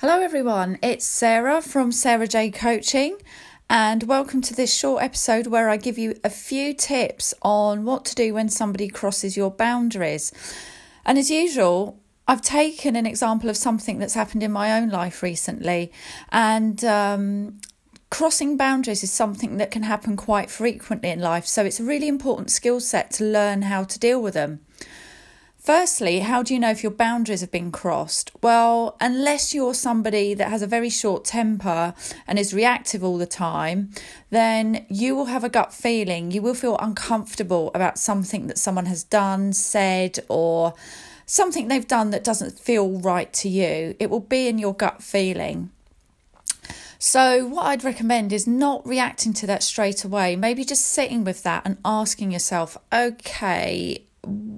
Hello, everyone. It's Sarah from Sarah J Coaching, and welcome to this short episode where I give you a few tips on what to do when somebody crosses your boundaries. And as usual, I've taken an example of something that's happened in my own life recently, and um, crossing boundaries is something that can happen quite frequently in life. So it's a really important skill set to learn how to deal with them. Firstly, how do you know if your boundaries have been crossed? Well, unless you're somebody that has a very short temper and is reactive all the time, then you will have a gut feeling. You will feel uncomfortable about something that someone has done, said, or something they've done that doesn't feel right to you. It will be in your gut feeling. So, what I'd recommend is not reacting to that straight away, maybe just sitting with that and asking yourself, okay,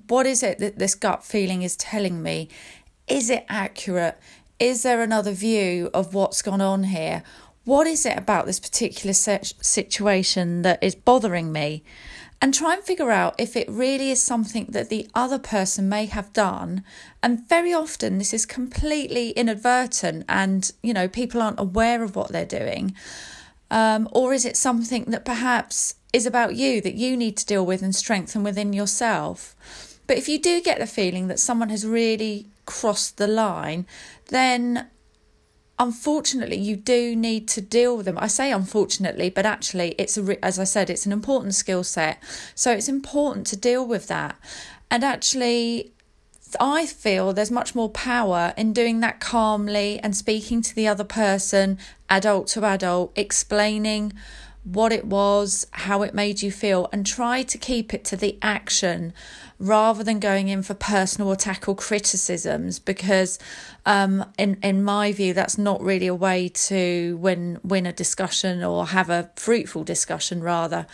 what is it that this gut feeling is telling me? Is it accurate? Is there another view of what's gone on here? What is it about this particular situation that is bothering me? And try and figure out if it really is something that the other person may have done. And very often, this is completely inadvertent, and you know, people aren't aware of what they're doing. Um, or is it something that perhaps is about you that you need to deal with and strengthen within yourself? But if you do get the feeling that someone has really crossed the line, then unfortunately you do need to deal with them. I say unfortunately, but actually it's a, as I said, it's an important skill set. So it's important to deal with that. And actually I feel there's much more power in doing that calmly and speaking to the other person, adult to adult, explaining what it was, how it made you feel, and try to keep it to the action rather than going in for personal attack or criticisms because um, in in my view that's not really a way to win win a discussion or have a fruitful discussion rather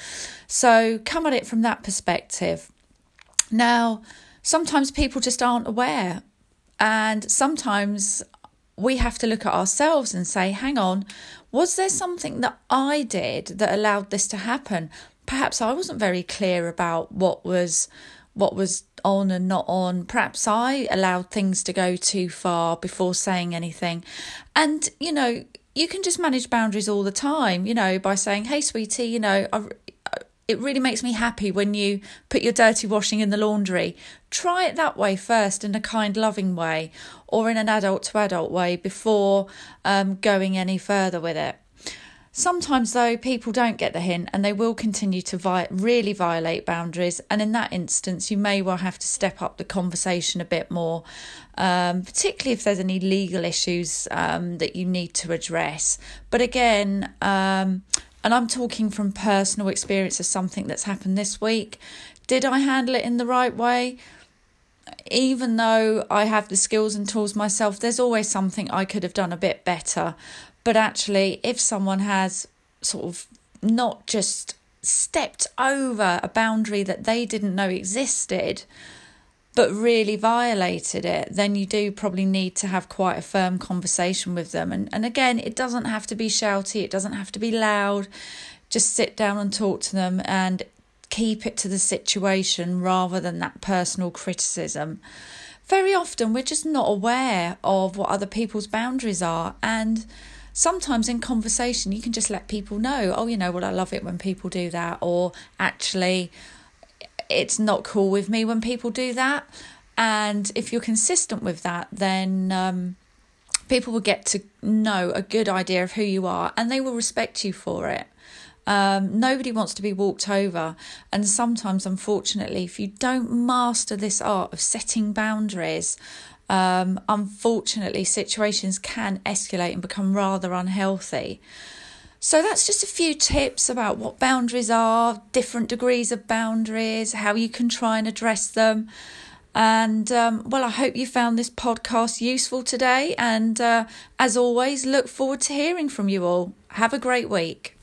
so come at it from that perspective now sometimes people just aren't aware. And sometimes we have to look at ourselves and say, hang on, was there something that I did that allowed this to happen? Perhaps I wasn't very clear about what was what was on and not on. Perhaps I allowed things to go too far before saying anything. And, you know, you can just manage boundaries all the time, you know, by saying, hey, sweetie, you know, I, it really makes me happy when you put your dirty washing in the laundry. Try it that way first in a kind, loving way or in an adult to adult way before um, going any further with it. Sometimes, though, people don't get the hint and they will continue to vi- really violate boundaries. And in that instance, you may well have to step up the conversation a bit more, um, particularly if there's any legal issues um, that you need to address. But again, um, and I'm talking from personal experience of something that's happened this week. Did I handle it in the right way? Even though I have the skills and tools myself, there's always something I could have done a bit better. But actually, if someone has sort of not just stepped over a boundary that they didn't know existed, but really violated it, then you do probably need to have quite a firm conversation with them. And, and again, it doesn't have to be shouty, it doesn't have to be loud. Just sit down and talk to them and keep it to the situation rather than that personal criticism. Very often, we're just not aware of what other people's boundaries are. And sometimes in conversation, you can just let people know, oh, you know, well, I love it when people do that, or actually, it's not cool with me when people do that. And if you're consistent with that, then um, people will get to know a good idea of who you are and they will respect you for it. Um, nobody wants to be walked over. And sometimes, unfortunately, if you don't master this art of setting boundaries, um, unfortunately, situations can escalate and become rather unhealthy. So that's just a few tips about what boundaries are, different degrees of boundaries, how you can try and address them. And um, well, I hope you found this podcast useful today. And uh, as always, look forward to hearing from you all. Have a great week.